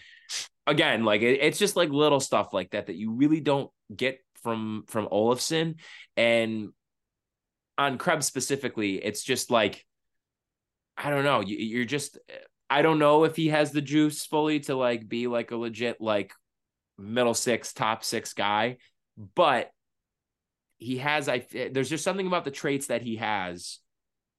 again, like it, it's just like little stuff like that that you really don't get from from Olofsson. And on Krebs specifically, it's just like I don't know. You, you're just I don't know if he has the juice fully to like be like a legit like middle six, top six guy, but he has I there's just something about the traits that he has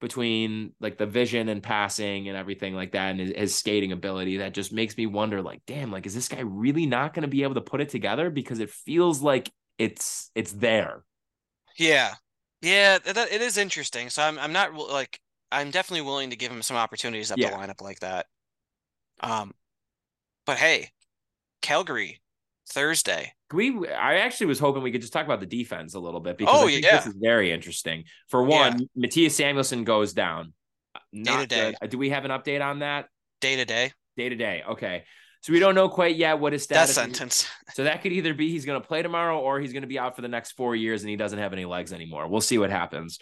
between like the vision and passing and everything like that and his, his skating ability that just makes me wonder like damn like is this guy really not going to be able to put it together? Because it feels like it's it's there. Yeah. Yeah that, it is interesting. So i'm, I'm not like i'm definitely willing to give him some opportunities up yeah. the lineup like that. Um but hey calgary thursday we I actually was hoping we could just talk about the defense a little bit because oh, yeah. this is very interesting. For one, yeah. Mattias Samuelsson goes down. Not day to day. Do we have an update on that? Day to day. Day to day. Okay. So we don't know quite yet what his status. That sentence. Is. So that could either be he's going to play tomorrow or he's going to be out for the next four years and he doesn't have any legs anymore. We'll see what happens.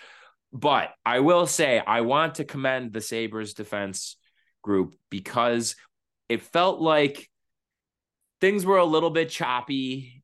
But I will say I want to commend the Sabres defense group because it felt like things were a little bit choppy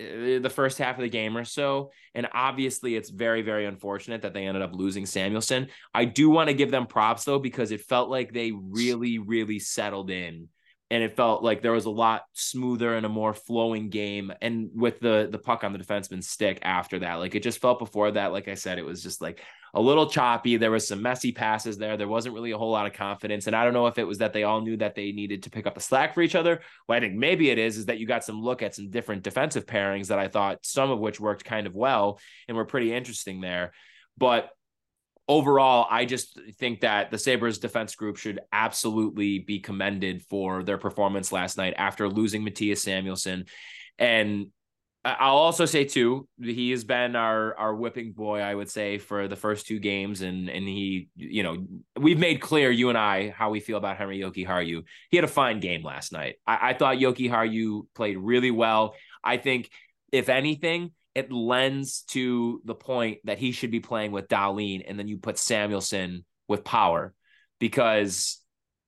uh, the first half of the game or so. And obviously, it's very, very unfortunate that they ended up losing Samuelsson. I do want to give them props though, because it felt like they really, really settled in. And it felt like there was a lot smoother and a more flowing game. And with the the puck on the defenseman stick after that, like it just felt before that, like I said, it was just like a little choppy. There was some messy passes there. There wasn't really a whole lot of confidence. And I don't know if it was that they all knew that they needed to pick up the slack for each other. What I think maybe it is, is that you got some look at some different defensive pairings that I thought some of which worked kind of well and were pretty interesting there. But overall, I just think that the Sabres defense group should absolutely be commended for their performance last night after losing Mattias Samuelsson. And I'll also say too, he has been our our whipping boy, I would say, for the first two games, and and he, you know, we've made clear you and I how we feel about Henri Jokiharju. He had a fine game last night. I, I thought Jokiharju played really well. I think if anything, it lends to the point that he should be playing with Dahlin, and then you put Samuelsson with power, because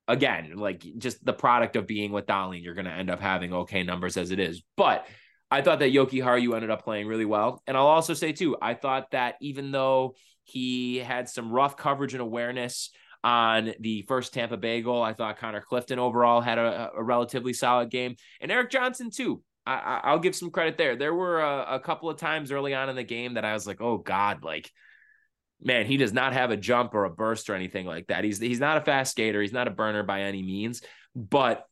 again, like just the product of being with Dahlin, you're going to end up having okay numbers as it is, but I thought that Jokiharju ended up playing really well. And I'll also say, too, I thought that even though he had some rough coverage and awareness on the first Tampa Bay goal, I thought Connor Clifton overall had a, a relatively solid game. And Erik Johnson, too. I, will give some credit there. There were a, a couple of times early on in the game that I was like, oh, God, like, man, he does not have a jump or a burst or anything like that. He's he's not a fast skater. He's not a burner by any means, but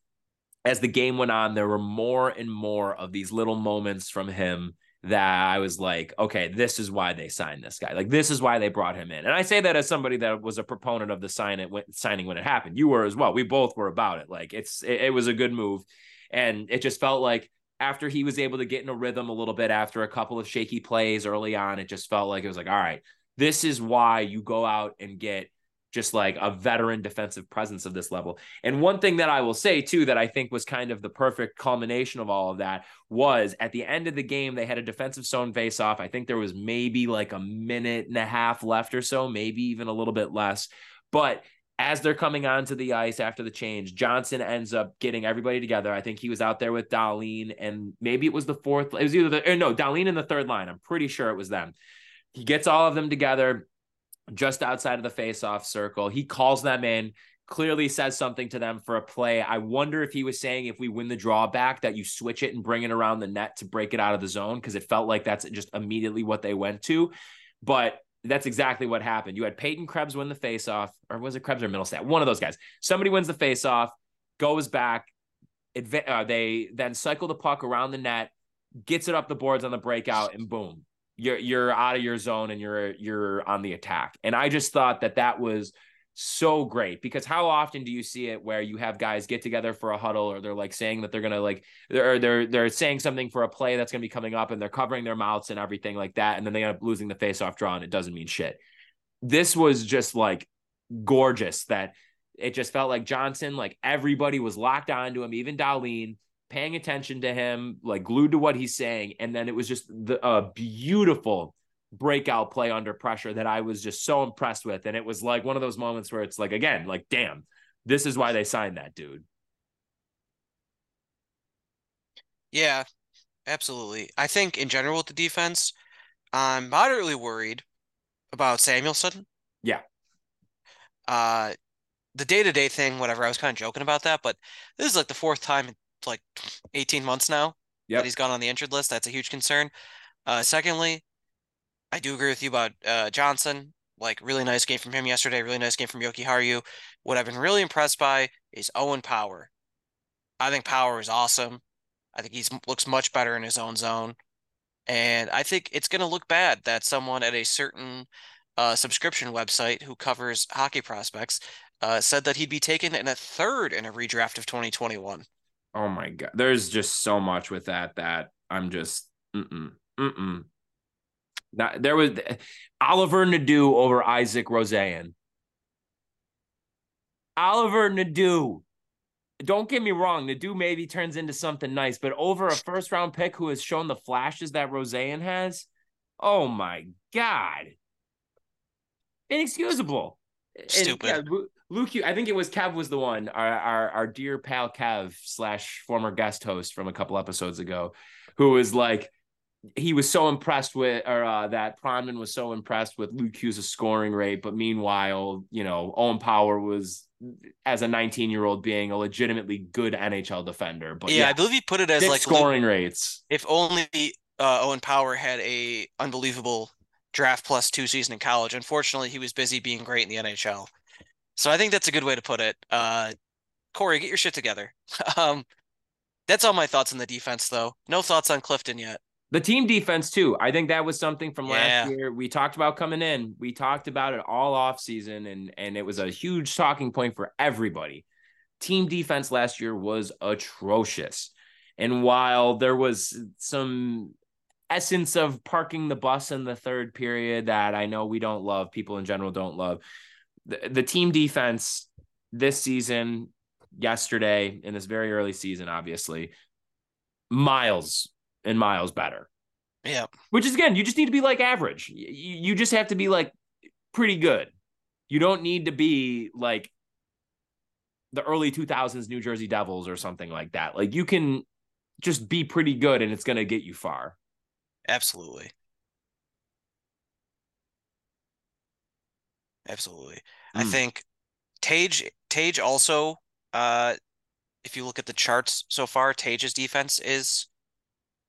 as the game went on, there were more and more of these little moments from him that I was like, okay, this is why they signed this guy. Like, this is why they brought him in. And I say that as somebody that was a proponent of the sign it when, signing when it happened. You were as well. We both were about it. Like, it's it, it was a good move, and it just felt like after he was able to get in a rhythm a little bit after a couple of shaky plays early on, it just felt like it was like, all right, this is why you go out and get just like a veteran defensive presence of this level. And one thing that I will say too that I think was kind of the perfect culmination of all of that was at the end of the game they had a defensive zone face off. I think there was maybe like a minute and a half left or so, maybe even a little bit less. But as they're coming onto the ice after the change, Johnson ends up getting everybody together. I think he was out there with Dahlin, and maybe it was the fourth. It was either the eh, no Dahlin in the third line. I'm pretty sure it was them. He gets all of them together just outside of the face-off circle. He calls them in, clearly says something to them for a play. I wonder if he was saying if we win the drawback that you switch it and bring it around the net to break it out of the zone because it felt like that's just immediately what they went to. But that's exactly what happened. You had Peyton Krebs win the face-off, or was it Krebs or Mittelstadt? One of those guys. Somebody wins the face-off, goes back. Adva- uh, they then cycle the puck around the net, gets it up the boards on the breakout, and boom, you're you're out of your zone and you're you're on the attack. And I just thought that that was so great because how often do you see it where you have guys get together for a huddle or they're like saying that they're gonna like they're they're they're saying something for a play that's gonna be coming up and they're covering their mouths and everything like that and then they end up losing the face off draw and it doesn't mean shit. This was just like gorgeous that it just felt like Johnson like everybody was locked onto him even Dahlin paying attention to him, like glued to what he's saying. And then it was just the a beautiful breakout play under pressure that I was just so impressed with. And it was like one of those moments where it's like, again, like, damn, this is why they signed that dude. Yeah, absolutely. I think in general with the defense, I'm moderately worried about Samuelsson. Yeah. Uh the day to day thing, whatever, I was kind of joking about that, but this is like the fourth time in like 18 months now yep. that he's gone on the injured list. That's a huge concern. Uh, secondly, I do agree with you about uh, Johnson. Like really nice game from him yesterday. Really nice game from Jokiharju. What I've been really impressed by is Owen Power. I think Power is awesome. I think he looks much better in his own zone. And I think it's going to look bad that someone at a certain uh, subscription website who covers hockey prospects uh, said that he'd be taken in a third in a redraft of 2021. Oh my god, there's just so much with that that I'm just mm mm mm. there was Oliver Nadeau over Isak Rosén. Oliver Nadeau. Don't get me wrong, Nadeau maybe turns into something nice, but over a first round pick who has shown the flashes that Rosén has, oh my god, inexcusable. Stupid. And, yeah, Luke, I think it was Kev was the one, our, our, our dear pal Kev slash former guest host from a couple episodes ago, who was like, he was so impressed with, or uh, that Pronman was so impressed with Luke Hughes' scoring rate, but meanwhile, you know, Owen Power was as a 19 year old being a legitimately good NHL defender. But yeah, yeah I believe he put it as like scoring Luke, rates. If only uh, Owen Power had a unbelievable draft plus two season in college. Unfortunately, he was busy being great in the NHL. So I think that's a good way to put it. Uh, Corey, get your shit together. um, that's all my thoughts on the defense, though. No thoughts on Clifton yet. The team defense too. I think that was something from yeah. last year. We talked about coming in. We talked about it all off season, and and it was a huge talking point for everybody. Team defense last year was atrocious, and while there was some essence of parking the bus in the third period that I know we don't love, people in general don't love the, the team defense this season, yesterday, in this very early season, obviously, miles and miles better. Yeah. Which is again, you just need to be like average. You, you just have to be like pretty good. You don't need to be like the early 2000s New Jersey Devils or something like that. Like you can just be pretty good and it's going to get you far. Absolutely. Absolutely. Mm. I think Tage Tage also uh if you look at the charts so far, Tage's defense is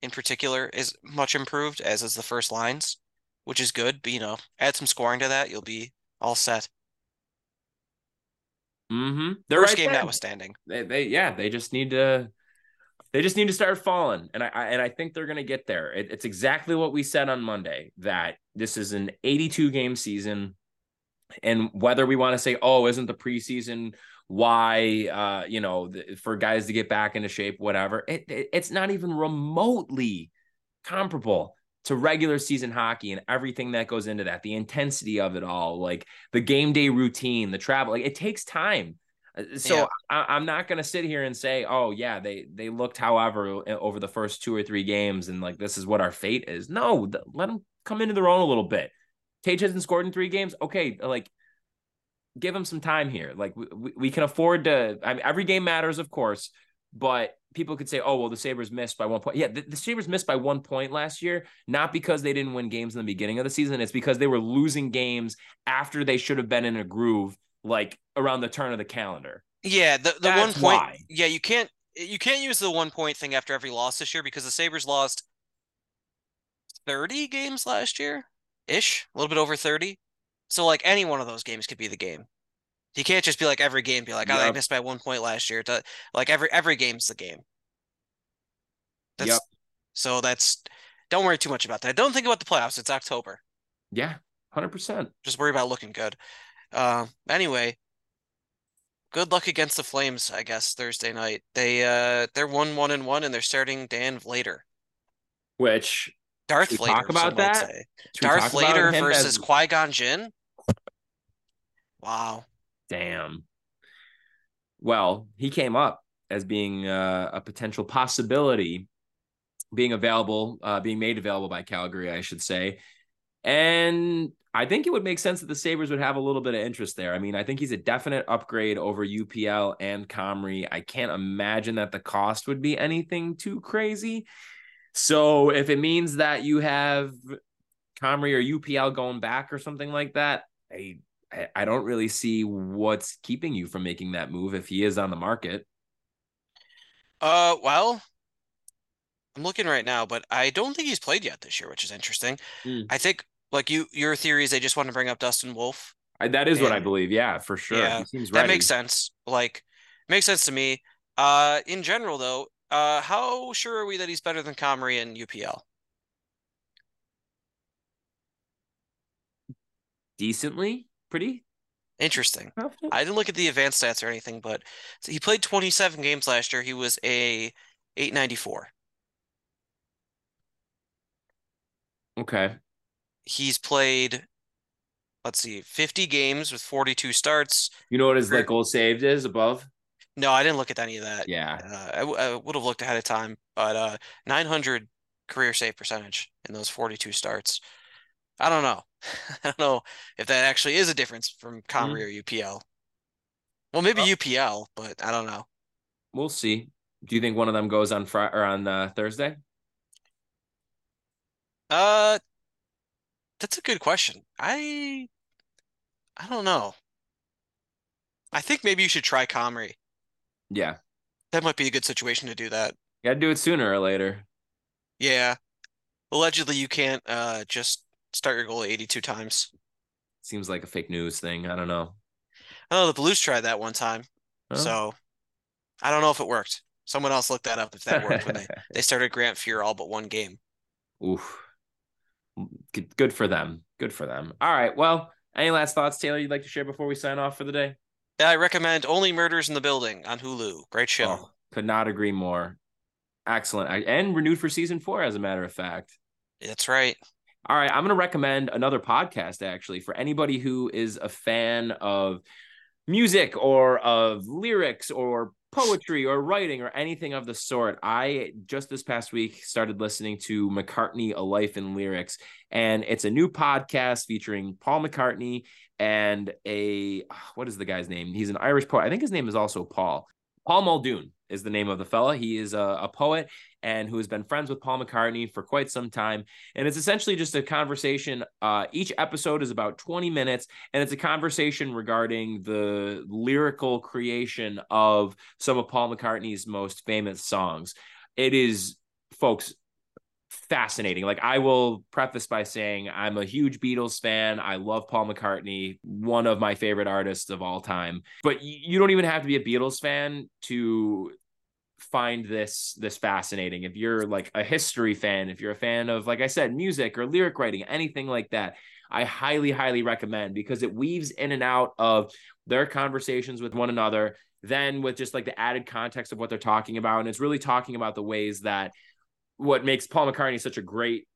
in particular is much improved, as is the first lines, which is good. But you know, add some scoring to that, you'll be all set. Mm-hmm. They're First right game there. notwithstanding. They, they yeah, they just need to they just need to start falling, and I, I and I think they're gonna get there. It, it's exactly what we said on Monday that this is an 82 game season and whether we want to say, oh, isn't the preseason why, uh, you know, for guys to get back into shape, whatever, it, it, it's not even remotely comparable to regular season hockey and everything that goes into that, the intensity of it all, like the game day routine, the travel, like it takes time. Uh, so yeah. I, am not going to sit here and say, oh yeah, they they looked however over the first two or three games, and like this is what our fate is. No, let them come into their own a little bit. Tage hasn't scored in three games. Okay, like give him some time here. Like we, we can afford to. I mean, every game matters, of course, but people could say, "Oh, well, the Sabres missed by one point." Yeah, the, the Sabres missed by one point last year, not because they didn't win games in the beginning of the season. It's because they were losing games after they should have been in a groove, like around the turn of the calendar. Yeah, the the one point. Why. Yeah, you can't you can't use the one point thing after every loss this year because the Sabres lost 30 games last year ish, a little bit over 30. So like any one of those games could be the game. You can't just be like every game be like, oh, yep. I missed by one point last year. To, like every every game's the game. That's, yep. So that's don't worry too much about that. Don't think about the playoffs. It's October. Yeah, hundred percent. Just worry about looking good. Uh, anyway, good luck against the Flames. I guess Thursday night. They uh they're one one and one, and they're starting Dan Vladar. Which Darth Vladar. Talk about that. Darth Vladar versus as... Qui Gon Jinn. Wow. Damn. Well, he came up as being uh, a potential possibility, being available, uh, being made available by Calgary, I should say. And I think it would make sense that the Sabres would have a little bit of interest there. I mean, I think he's a definite upgrade over UPL and Comrie. I can't imagine that the cost would be anything too crazy. So if it means that you have Comrie or UPL going back or something like that, I I don't really see what's keeping you from making that move if he is on the market. Uh, well, I'm looking right now, but I don't think he's played yet this year, which is interesting. Mm. I think Like you, your theory is they just want to bring up Dustin Wolf. I, that is what I believe. Yeah, for sure. Yeah, he seems That makes sense. Like, makes sense to me. Uh, in general, though, uh, how sure are we that he's better than Comrie in UPL? Decently, pretty Interesting. confident. I didn't look at the advanced stats or anything, but so he played 27 games last year. He was a 894. okay. He's played, let's see, 50 games with 42 starts. You know what his like goal saved is above? No, I didn't look at any of that. Yeah. Uh, I, w- I would have looked ahead of time, but uh, 900 career save percentage in those 42 starts. I don't know. I don't know if that actually is a difference from Comrie or UPL. Well, maybe UPL, but I don't know. We'll see. Do you think one of them goes on Friday or on uh, Thursday? Uh, that's a good question. I I don't know. I think maybe you should try Comrie. Yeah. That might be a good situation to do that. Gotta do it sooner or later. Yeah. Allegedly, you can't uh just start your goal 82 times. Seems like a fake news thing. I don't know. Oh, the Blues tried that one time. So I don't know if it worked. Someone else looked that up if that worked when they, they started Grant Fuhr all but one game. Oof. Good, good for them. Good for them. All right. Well, any last thoughts, Taylor, you'd like to share before we sign off for the day? Yeah, I recommend Only Murders in the Building on Hulu. Great show. Oh, could not agree more. Excellent. And renewed for season four, as a matter of fact. That's right. All right, I'm going to recommend another podcast actually for anybody who is a fan of music or of lyrics or poetry or writing or anything of the sort. I just this past week started listening to McCartney: A Life in Lyrics, and it's a new podcast featuring Paul McCartney and a what is the guy's name? He's an Irish poet. I think his name is also Paul. Paul Muldoon is the name of the fella. He is a, a poet and who has been friends with Paul McCartney for quite some time. And it's essentially just a conversation. Uh, each episode is about 20 minutes, and it's a conversation regarding the lyrical creation of some of Paul McCartney's most famous songs. It is, folks, fascinating. Like I will preface by saying I'm a huge Beatles fan. I love Paul McCartney, one of my favorite artists of all time. But you don't even have to be a Beatles fan to find this this fascinating. If you're like a history fan, if you're a fan of like I said music or lyric writing, anything like that, I highly highly recommend because it weaves in and out of their conversations with one another then with just like the added context of what they're talking about and it's really talking about the ways that what makes Paul McCartney such a great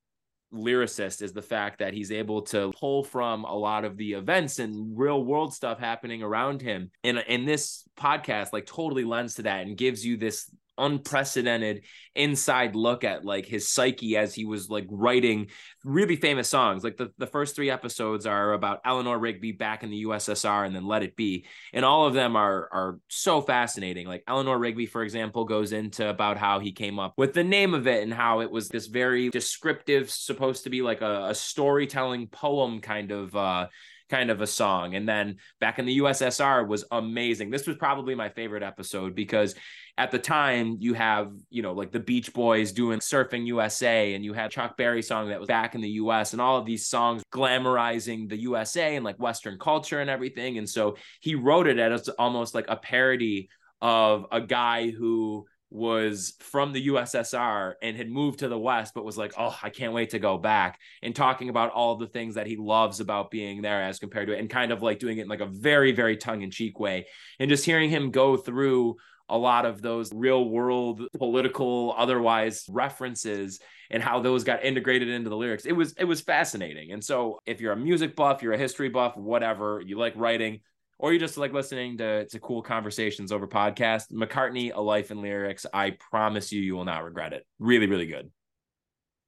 lyricist is the fact that he's able to pull from a lot of the events and real world stuff happening around him. And in this podcast, like totally lends to that and gives you this unprecedented inside look at like his psyche as he was like writing really famous songs. Like the, the first three episodes are about Eleanor Rigby back in the USSR and then Let It Be. And all of them are are so fascinating. Like Eleanor Rigby, for example, goes into about how he came up with the name of it and how it was this very descriptive, supposed to be like a, a storytelling poem kind of uh kind of a song. And then back in the USSR was amazing. This was probably my favorite episode because at the time you have, you know, like the Beach Boys doing Surfing USA and you had Chuck Berry song that was back in the US and all of these songs glamorizing the USA and like Western culture and everything. And so he wrote it as almost like a parody of a guy who was from the USSR and had moved to the West, but was like, oh, I can't wait to go back. And talking about all the things that he loves about being there as compared to it, and kind of like doing it in like a very, very tongue in cheek way. And just hearing him go through a lot of those real world political otherwise references and how those got integrated into the lyrics it was it was fascinating and so if you're a music buff you're a history buff whatever you like writing or you just like listening to, to cool conversations over podcast mccartney a life in lyrics i promise you you will not regret it. Really really good.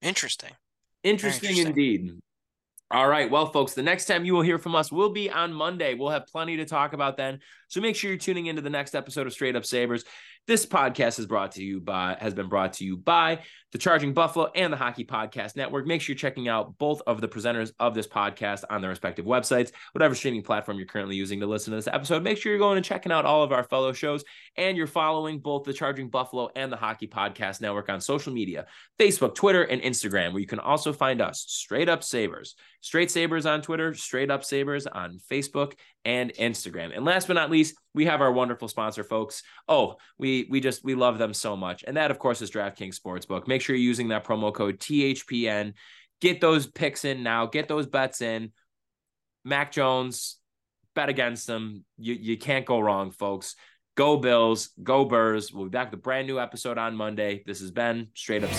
Interesting. interesting, interesting. indeed. All right. Well folks the next time you will hear from us will be on monday. We'll have plenty to talk about then. So make sure you're tuning into the next episode of straight up sabres this podcast is brought to you by has been brought to you by the Charging Buffalo and the Hockey Podcast Network. Make sure you're checking out both of the presenters of this podcast on their respective websites, whatever streaming platform you're currently using to listen to this episode. Make sure you're going and checking out all of our fellow shows and you're following both the Charging Buffalo and the Hockey Podcast Network on social media, Facebook, Twitter, and Instagram, where you can also find us straight up Sabres. Straight Sabres on Twitter, Straight Up Sabres on Facebook and Instagram. And last but not least, we have our wonderful sponsor, folks. Oh, we we just we love them so much. And that, of course, is DraftKings Sportsbook. Make sure you're using that promo code THPN. Get those picks in now, get those bets in. Mac Jones, bet against them. You you can't go wrong, folks. Go Bills, go Burrs. We'll be back with a brand new episode on Monday. This has been Straight Up.